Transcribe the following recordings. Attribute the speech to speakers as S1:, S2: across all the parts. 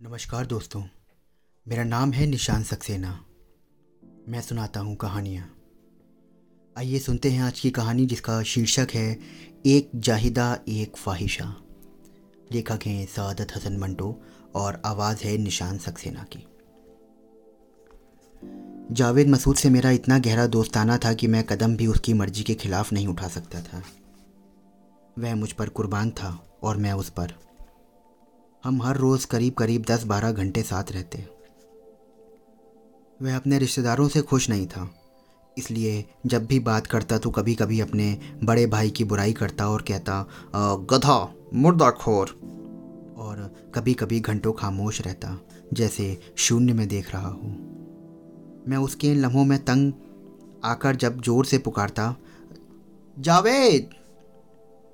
S1: नमस्कार दोस्तों, मेरा नाम है निशान सक्सेना। मैं सुनाता हूँ कहानियाँ। आइए सुनते हैं आज की कहानी जिसका शीर्षक है, एक जाहिदा, एक फाहिशा लेखक हैं सादत हसन मंटो और आवाज़ है निशान सक्सेना की। जावेद मसूद से मेरा इतना गहरा दोस्ताना था कि मैं कदम भी उसकी मर्ज़ी के खिलाफ नहीं उठा सकता था। वह मुझ पर कुर्बान था और मैं उस पर हम हर रोज़ करीब करीब दस बारह घंटे साथ रहते वह अपने रिश्तेदारों से खुश नहीं था। इसलिए जब भी बात करता तो कभी कभी अपने बड़े भाई की बुराई करता और कहता गधा मुर्दा खोर और कभी कभी घंटों खामोश रहता, जैसे शून्य में देख रहा हूँ। मैं उसके इन लम्हों में तंग आकर जब ज़ोर से पुकारता, जावेद,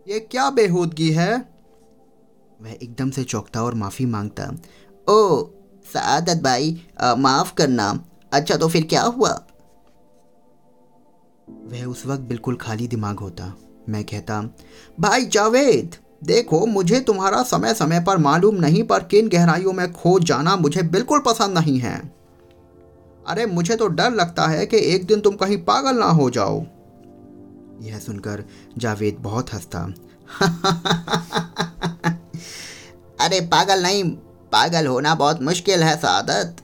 S1: ये क्या बेहूदगी है? वह एकदम से चौंकता और माफ़ी माँगता।
S2: ओ, सादत भाई माफ़ करना। अच्छा तो फिर क्या हुआ?
S1: वह उस वक्त बिल्कुल खाली दिमाग होता। मैं कहता,
S2: भाई जावेद, देखो, मुझे तुम्हारा समय समय पर मालूम नहीं, पर किन गहराइयों में खो जाना मुझे बिल्कुल पसंद नहीं है। अरे, मुझे तो डर लगता है कि एक दिन तुम कहीं पागल ना हो जाओ।
S1: यह सुनकर जावेद बहुत हंसता।
S2: अरे पागल नहीं, पागल होना बहुत मुश्किल है सादत।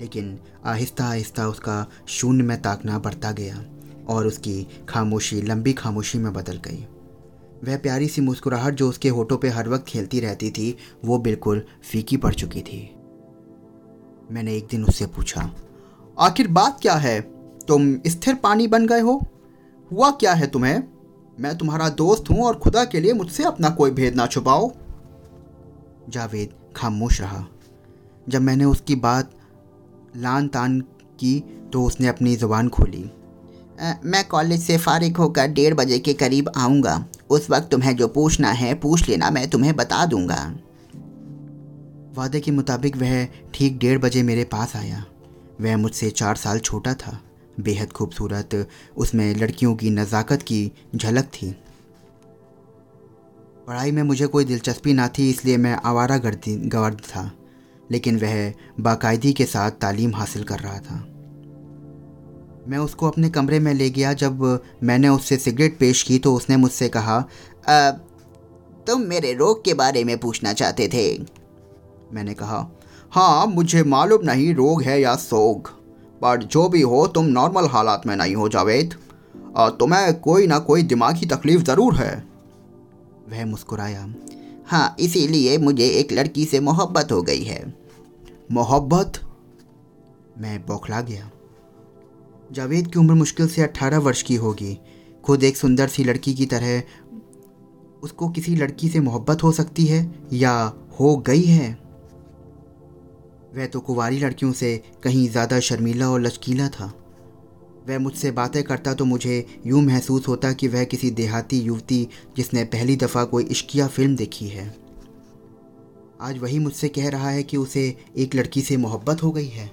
S1: लेकिन आहिस्ता आहिस्ता उसका शून्य में ताकना बढ़ता गया और उसकी खामोशी, लंबी खामोशी में बदल गई। वह प्यारी सी मुस्कुराहट जो उसके होठों पे हर वक्त खेलती रहती थी, वो बिल्कुल फीकी पड़ चुकी थी। मैंने एक दिन उससे पूछा,
S2: आखिर बात क्या है? तुम स्थिर पानी बन गए हो? हुआ क्या है तुम्हें? मैं तुम्हारा दोस्त हूँ और खुदा के लिए मुझसे अपना कोई भेद ना छुपाओ।
S1: जावेद खामोश रहा। जब मैंने उसकी बात लान तान की तो उसने अपनी ज़ुबान खोली।
S2: आ, मैं कॉलेज से फारिग होकर डेढ़ बजे के करीब आऊँगा। उस वक्त तुम्हें जो पूछना है पूछ लेना मैं तुम्हें बता दूँगा।
S1: वादे के मुताबिक वह ठीक डेढ़ बजे मेरे पास आया। वह मुझसे चार साल छोटा था। बेहद खूबसूरत उसमें लड़कियों की नज़ाकत की झलक थी। पढ़ाई में मुझे कोई दिलचस्पी ना थी, इसलिए मैं आवारा गर्दी गवर्द था। लेकिन वह बाकायदी के साथ तालीम हासिल कर रहा था। मैं उसको अपने कमरे में ले गया। जब मैंने उससे सिगरेट पेश की तो उसने मुझसे कहा
S2: तुम मेरे रोग के बारे में पूछना चाहते थे?
S1: मैंने कहा हाँ मुझे मालूम नहीं रोग है या सोग, पर जो भी हो, तुम नॉर्मल हालात में नहीं हो जावेद। तुम्हें कोई ना कोई दिमागी तकलीफ़ ज़रूर है। वह मुस्कुराया।
S2: हाँ इसीलिए मुझे एक लड़की से मोहब्बत हो गई है।
S1: मोहब्बत? मैं बौखला गया। जावेद की उम्र मुश्किल से अट्ठारह वर्ष की होगी। खुद एक सुंदर सी लड़की की तरह, उसको किसी लड़की से मोहब्बत हो सकती है या हो गई है? वह तो कुंवारी लड़कियों से कहीं ज़्यादा शर्मीला और लचकीला था। वह मुझसे बातें करता तो मुझे यूँ महसूस होता कि वह किसी देहाती युवती जिसने पहली दफ़ा कोई इश्किया फ़िल्म देखी है। आज वही मुझसे कह रहा है कि उसे एक लड़की से मोहब्बत हो गई है।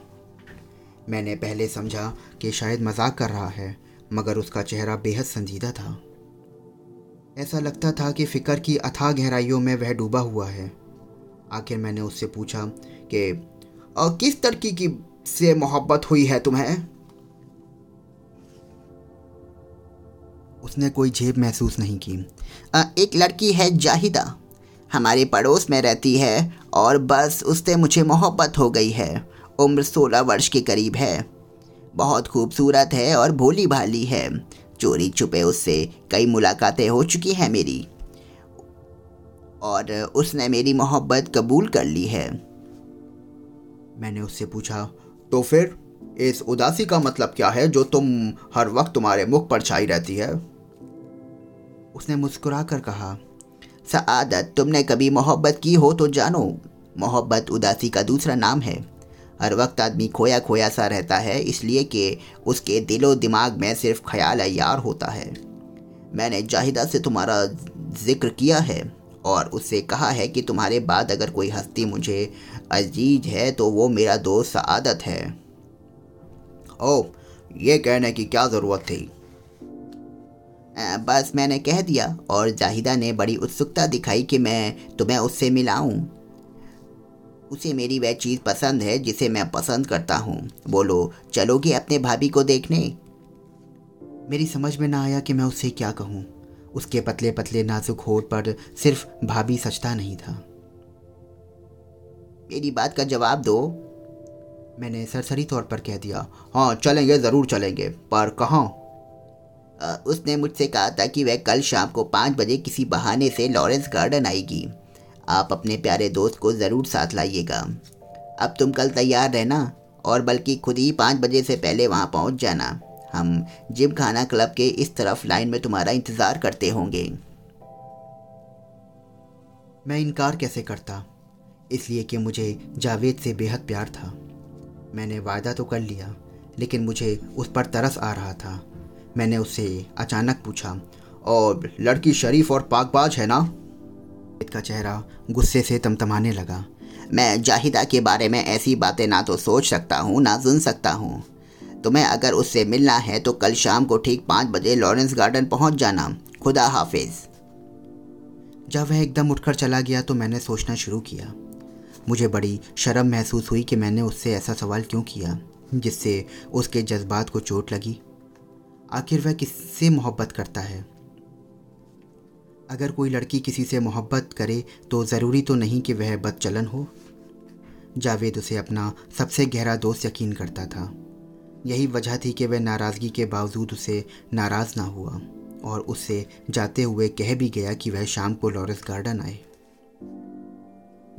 S1: मैंने पहले समझा कि शायद मज़ाक कर रहा है, मगर उसका चेहरा बेहद संजीदा था। ऐसा लगता था कि फ़िक्र की अथाह गहराइयों में वह डूबा हुआ है। आखिर मैंने उससे पूछा कि किस तरकी की से मोहब्बत हुई है तुम्हें? उसने कोई झेप महसूस नहीं की।
S2: आ, एक लड़की है जाहिदा। हमारे पड़ोस में रहती है और बस उससे मुझे मोहब्बत हो गई है। उम्र सोलह वर्ष के करीब है। बहुत खूबसूरत है और भोली भाली है। चोरी छुपे उससे कई मुलाकातें हो चुकी हैं मेरी। और उसने मेरी मोहब्बत कबूल कर ली है।
S1: मैंने उससे पूछा तो फिर इस उदासी का मतलब क्या है जो तुम हर वक्त तुम्हारे मुख पर छाई रहती है?
S2: उसने मुस्कुरा कर कहा, सआदत, तुमने कभी मोहब्बत की हो तो जानो। मोहब्बत उदासी का दूसरा नाम है। हर वक्त आदमी खोया खोया सा रहता है, इसलिए कि उसके दिलो दिमाग में सिर्फ़ ख्याल यार होता है। मैंने जाहिदा से तुम्हारा ज़िक्र किया है और उससे कहा है कि तुम्हारे बाद अगर कोई हस्ती मुझे अज़ीज़ है तो वो मेरा दोस्त सआदत है।
S1: ओ ये कहने की क्या ज़रूरत थी?
S2: बस मैंने कह दिया और जाहिदा ने बड़ी उत्सुकता दिखाई कि मैं तुम्हें उससे मिलाऊं। उसे मेरी वह चीज़ पसंद है जिसे मैं पसंद करता हूँ। बोलो, चलोगे अपने भाभी को देखने?
S1: मेरी समझ में ना आया कि मैं उससे क्या कहूँ। उसके पतले पतले नाजुक होठ पर सिर्फ़ भाभी सचता नहीं था।
S2: मेरी बात का जवाब दो।
S1: मैंने सरसरी तौर पर कह दिया हाँ चलेंगे, ज़रूर चलेंगे, पर कहाँ?
S2: उसने मुझसे कहा था कि वह कल शाम को पाँच बजे किसी बहाने से लॉरेंस गार्डन आएगी। आप अपने प्यारे दोस्त को ज़रूर साथ लाइएगा। अब तुम कल तैयार रहना और बल्कि खुद ही पाँच बजे से पहले वहाँ पहुँच जाना। हम जिम खाना क्लब के इस तरफ़ लाइन में तुम्हारा इंतज़ार करते होंगे।
S1: मैं इनकार कैसे करता? इसलिए कि मुझे जावेद से बेहद प्यार था। मैंने वायदा तो कर लिया, लेकिन मुझे उस पर तरस आ रहा था। मैंने उससे अचानक पूछा, और लड़की शरीफ और पाकबाज है ना? जाहिद का चेहरा गुस्से से तमतमाने लगा।
S2: मैं जाहिदा के बारे में ऐसी बातें ना तो सोच सकता हूँ, ना सुन सकता हूँ। तुम्हें अगर उससे मिलना है तो कल शाम को ठीक पाँच बजे लॉरेंस गार्डन पहुँच जाना। खुदा हाफिज.
S1: जब वह एकदम उठकर चला गया तो मैंने सोचना शुरू किया। मुझे बड़ी शर्म महसूस हुई कि मैंने उससे ऐसा सवाल क्यों किया, जिससे उसके जज्बात को चोट लगी। आखिर वह किससे मोहब्बत करता है? अगर कोई लड़की किसी से मोहब्बत करे तो ज़रूरी तो नहीं कि वह बदचलन हो। जावेद उसे अपना सबसे गहरा दोस्त यकीन करता था। यही वजह थी कि वह नाराज़गी के बावजूद उसे नाराज़ ना हुआ, और उससे जाते हुए कह भी गया कि वह शाम को लॉरेंस गार्डन आए।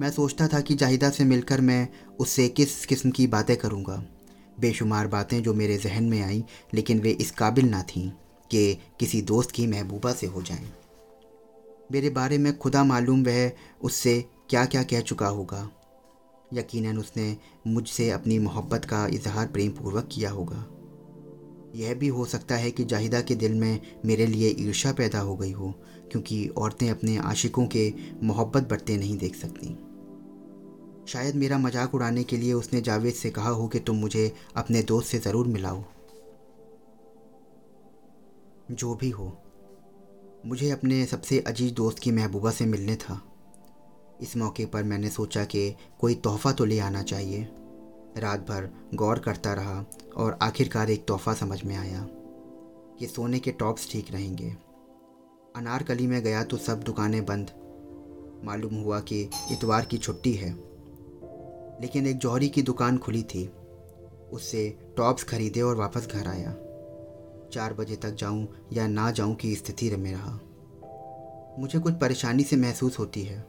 S1: मैं सोचता था कि जाहिदा से मिलकर मैं उससे किस किस्म की बातें करूँगा। बेशुमार बातें जो मेरे जहन में आईं, लेकिन वे इस काबिल ना थीं कि किसी दोस्त की महबूबा से हो जाएँ। मेरे बारे में खुदा मालूम वह उससे क्या क्या कह चुका होगा। यकीनन उसने मुझसे अपनी मोहब्बत का इजहार प्रेम पूर्वक किया होगा। यह भी हो सकता है कि जाहिदा के दिल में मेरे लिए ईर्ष्या पैदा हो गई हो, क्योंकि औरतें अपने आशिकों के मोहब्बत बढ़ते नहीं देख सकती। शायद मेरा मज़ाक उड़ाने के लिए उसने जावेद से कहा हो कि तुम मुझे अपने दोस्त से ज़रूर मिलाओ। जो भी हो, मुझे अपने सबसे अज़ीज़ दोस्त की महबूबा से मिलने था। इस मौके पर मैंने सोचा कि कोई तोहफ़ा तो ले आना चाहिए। रात भर गौर करता रहा और आखिरकार एक तोहफ़ा समझ में आया कि सोने के टॉप्स ठीक रहेंगे। अनारकली में गया तो सब दुकानें बंद। मालूम हुआ कि इतवार की छुट्टी है। लेकिन एक जौहरी की दुकान खुली थी। उससे टॉप्स खरीदे और वापस घर आया। चार बजे तक जाऊँ या ना जाऊँ की स्थिति में रहा। मुझे कुछ परेशानी से महसूस होती है।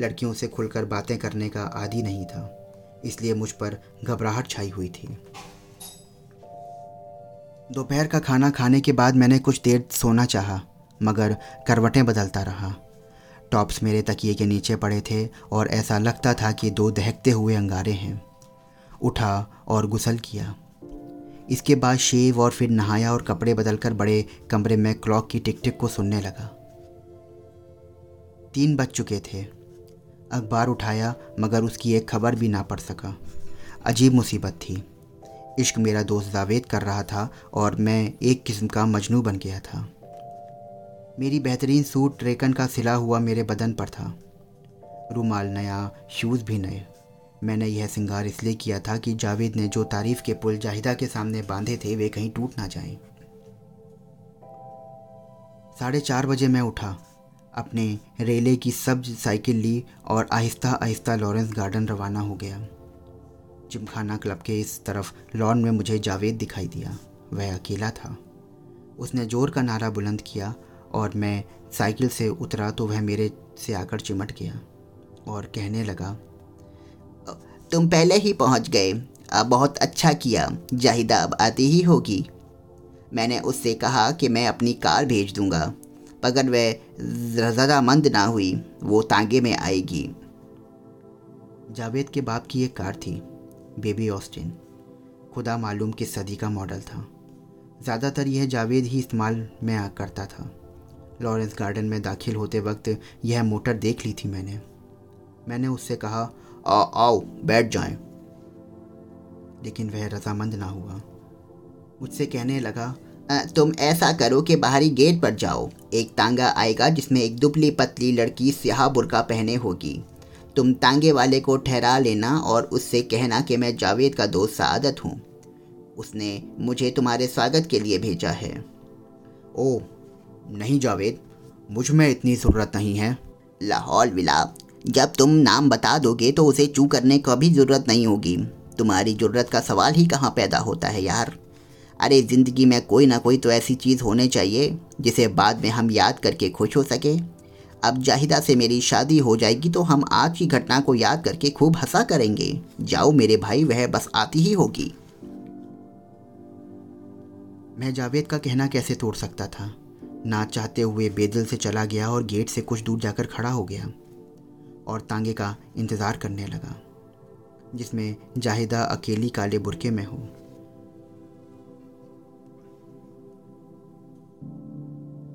S1: लड़कियों से खुलकर बातें करने का आदि नहीं था, इसलिए मुझ पर घबराहट छाई हुई थी। दोपहर का खाना खाने के बाद मैंने कुछ देर सोना चाहा, मगर करवटें बदलता रहा। टॉप्स मेरे तकिए के नीचे पड़े थे और ऐसा लगता था कि दो दहकते हुए अंगारे हैं। उठा और गुसल किया। इसके बाद शेव और फिर नहाया और कपड़े बदलकर बड़े कमरे में क्लॉक की टिक टिक को सुनने लगा। तीन बज चुके थे। अखबार उठाया, मगर उसकी एक खबर भी ना पढ़ सका। अजीब मुसीबत थी। इश्क मेरा दोस्त जावेद कर रहा था और मैं एक किस्म का मजनू बन गया था। मेरी बेहतरीन सूट ट्रेकन का सिला हुआ मेरे बदन पर था। रूमाल नया शूज़ भी नए। मैंने यह सिंगार इसलिए किया था कि जावेद ने जो तारीफ़ के पुल जाहिदा के सामने बांधे थे, वे कहीं टूट ना जाएँ। साढ़े चार बजे मैं उठा। अपने रेले की सब्ज साइकिल ली और आहिस्ता आहिस्ता लॉरेंस गार्डन रवाना हो गया। जिमखाना क्लब के इस तरफ़ लॉन में मुझे जावेद दिखाई दिया। वह अकेला था। उसने ज़ोर का नारा बुलंद किया और मैं साइकिल से उतरा तो वह मेरे से आकर चिमट गया और कहने लगा,
S2: तुम पहले ही पहुँच गए। अब बहुत अच्छा किया। जाहिदा अब आती ही होगी। मैंने उससे कहा कि मैं अपनी कार भेज दूँगा। मगर वह रजामंद ना हुई। वो तांगे में आएगी।
S1: जावेद के बाप की एक कार थी, बेबी ऑस्टिन। खुदा मालूम किस सदी का मॉडल था। ज़्यादातर यह जावेद ही इस्तेमाल में करता था। लॉरेंस गार्डन में दाखिल होते वक्त यह मोटर देख ली थी मैंने। मैंने उससे कहा आ, आओ बैठ जाएँ। लेकिन वह रजामंद ना हुआ। मुझसे कहने लगा
S2: तुम ऐसा करो कि बाहरी गेट पर जाओ। एक तांगा आएगा जिसमें एक दुबली पतली लड़की स्याह बुरका पहने होगी। तुम तांगे वाले को ठहरा लेना और उससे कहना कि मैं जावेद का दोस्त सादत हूँ। उसने मुझे तुम्हारे स्वागत के लिए भेजा है।
S1: ओ नहीं जावेद, मुझमें इतनी ज़रूरत नहीं है।
S2: लाहौल विलाप जब तुम नाम बता दोगे तो उसे चू करने का भी ज़रूरत नहीं होगी। तुम्हारी ज़रूरत का सवाल ही कहाँ पैदा होता है यार? अरे, ज़िंदगी में कोई ना कोई तो ऐसी चीज़ होने चाहिए, जिसे बाद में हम याद करके खुश हो सके। अब जाहिदा से मेरी शादी हो जाएगी तो हम आज की घटना को याद करके खूब हंसा करेंगे। जाओ मेरे भाई, वह बस आती ही होगी।
S1: मैं जावेद का कहना कैसे तोड़ सकता था? ना चाहते हुए बेदिल से चला गया और गेट से कुछ दूर जाकर खड़ा हो गया और तांगे का इंतज़ार करने लगा, जिसमें जाहिदा अकेली काले बुरके में हो।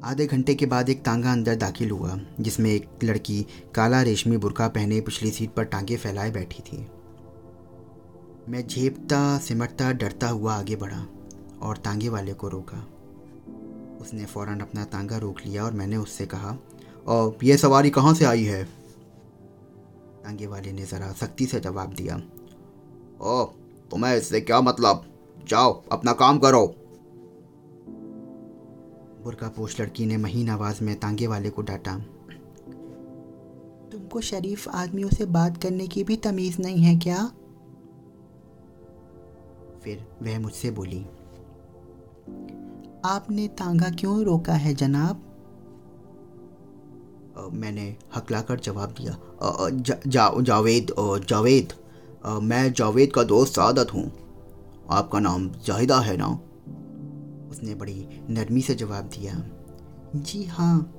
S1: आधे घंटे के बाद एक तांगा अंदर दाखिल हुआ, जिसमें एक लड़की काला रेशमी बुरका पहने पिछली सीट पर टांगे फैलाए बैठी थी। मैं झेपता, सिमटता, डरता हुआ आगे बढ़ा और तांगे वाले को रोका। उसने फ़ौरन अपना तांगा रोक लिया और मैंने उससे कहा, और ये सवारी कहाँ से आई है? तांगे वाले ने ज़रा सख्ती से जवाब दिया,
S2: ओ, तुम्हें इससे क्या मतलब? जाओ, अपना काम करो.
S1: बुरका पोश लड़की ने महीन आवाज़ में तांगे वाले को डांटा,
S2: तुमको शरीफ आदमियों से बात करने की भी तमीज नहीं है क्या?
S1: फिर वह मुझसे बोली
S2: आपने तांगा क्यों रोका है जनाब?
S1: मैंने हकलाकर जवाब दिया। जा, जा, जावेद जावेद। मैं जावेद का दोस्त सादत हूँ। आपका नाम जाहिदा है ना? उसने बड़ी नरमी से जवाब दिया।
S2: जी हाँ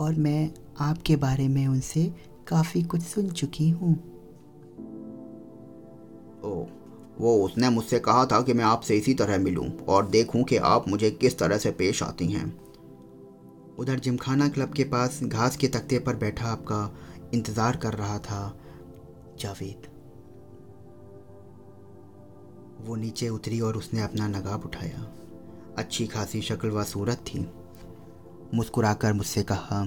S2: और मैं आपके बारे में उनसे काफ़ी कुछ सुन चुकी हूँ।
S1: ओ वो उसने मुझसे कहा था कि मैं आपसे इसी तरह मिलूं और देखूँ कि आप मुझे किस तरह से पेश आती हैं। उधर जिमखाना क्लब के पास घास के तख्ते पर बैठा आपका इंतज़ार कर रहा था, जावेद। वो नीचे उतरी और उसने अपना नगाब उठाया। अच्छी खासी शक्ल व सूरत थी। मुस्कुराकर मुझसे कहा,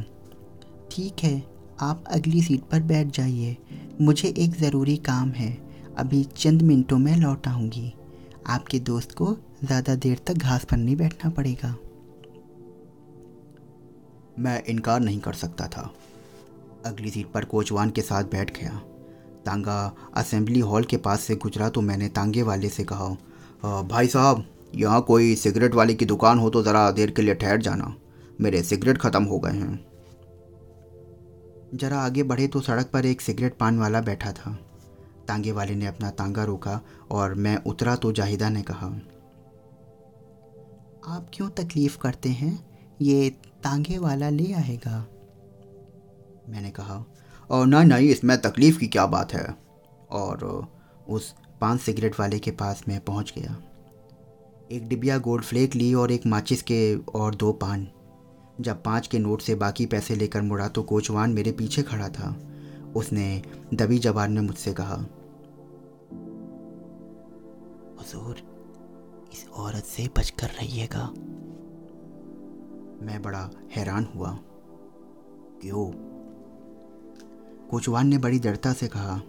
S2: ठीक है, आप अगली सीट पर बैठ जाइए। मुझे एक ज़रूरी काम है। अभी चंद मिनटों में लौट आऊँगी। आपके दोस्त को ज़्यादा देर तक घास पर नहीं बैठना पड़ेगा।
S1: मैं इनकार नहीं कर सकता था। अगली सीट पर कोचवान के साथ बैठ गया। तांगा असेंबली हॉल के पास से गुजरा तो मैंने तांगे वाले से कहा भाई साहब, यहाँ कोई सिगरेट वाले की दुकान हो तो ज़रा देर के लिए ठहर जाना। मेरे सिगरेट ख़त्म हो गए हैं। ज़रा आगे बढ़े तो सड़क पर एक सिगरेट पान वाला बैठा था। तांगे वाले ने अपना तांगा रोका और मैं उतरा तो जाहिदा ने कहा,
S2: आप क्यों तकलीफ़ करते हैं? ये तांगे वाला ले आएगा।
S1: मैंने कहा और नहीं नहीं, इसमें तकलीफ़ की क्या बात है? और उस पान सिगरेट वाले के पास मैं पहुँच गया। एक डिबिया गोल्ड फ्लेक ली और एक माचिस के और दो पान। जब पाँच के नोट से बाकी पैसे लेकर मुड़ा तो कोचवान मेरे पीछे खड़ा था। उसने दबी जबान में मुझसे कहा
S2: हजूर इस औरत से बचकर रहिएगा।
S1: मैं बड़ा हैरान हुआ। क्यों? कोचवान ने बड़ी दृढ़ता से कहा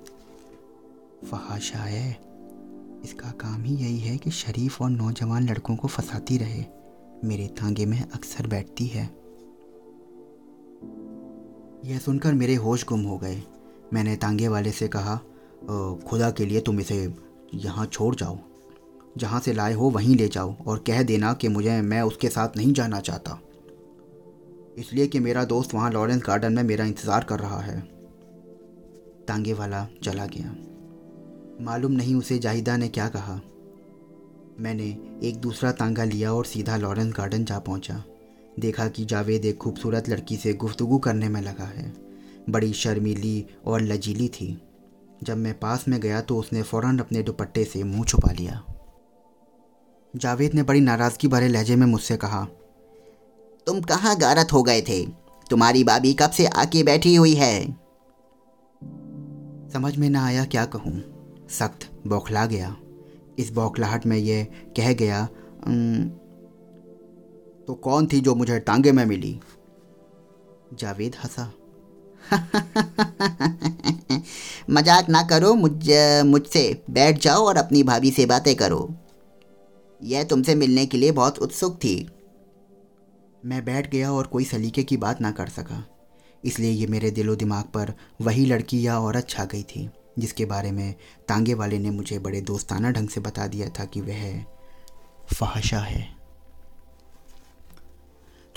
S1: फहाशा है इसका काम ही यही है कि शरीफ और नौजवान लड़कों को फंसाती रहे। मेरे तांगे में अक्सर बैठती है। यह सुनकर मेरे होश गुम हो गए। मैंने तांगे वाले से कहा खुदा के लिए तुम इसे यहाँ छोड़ जाओ। जहाँ से लाए हो वहीं ले जाओ और कह देना कि मुझे, मैं उसके साथ नहीं जाना चाहता। इसलिए कि मेरा दोस्त वहाँ लॉरेंस गार्डन में मेरा इंतज़ार कर रहा है। तांगे वाला चला गया। मालूम नहीं उसे जाहिदा ने क्या कहा। मैंने एक दूसरा तांगा लिया और सीधा लॉरेंस गार्डन जा पहुँचा। देखा कि जावेद एक खूबसूरत लड़की से गुफ्तगु करने में लगा है। बड़ी शर्मीली और लजीली थी। जब मैं पास में गया तो उसने फ़ौरन अपने दुपट्टे से मुँह छुपा लिया। जावेद ने बड़ी नाराज़गी भरे लहजे में मुझसे कहा,
S2: तुम कहाँ गारत हो गए थे? तुम्हारी बाबी कब से आके बैठी हुई है?
S1: समझ में ना आया क्या कहूँ। सख्त बौखला गया। इस बौखलाहट में ये कह गया तो कौन थी जो मुझे टांगे में मिली? जावेद हंसा।
S2: मज़ाक ना करो, मुझ, मुझसे बैठ जाओ और अपनी भाभी से बातें करो। यह तुमसे मिलने के लिए बहुत उत्सुक थी।
S1: मैं बैठ गया और कोई सलीके की बात ना कर सका। इसलिए ये मेरे दिलो दिमाग पर वही लड़की या औरत छा गई थी, जिसके बारे में तांगे वाले ने मुझे बड़े दोस्ताना ढंग से बता दिया था कि वह फहशा है।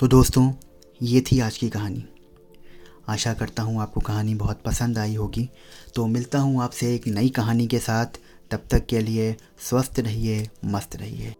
S1: तो दोस्तों, ये थी आज की कहानी। आशा करता हूँ आपको कहानी बहुत पसंद आई होगी। तो मिलता हूँ आपसे एक नई कहानी के साथ। तब तक के लिए स्वस्थ रहिए मस्त रहिए।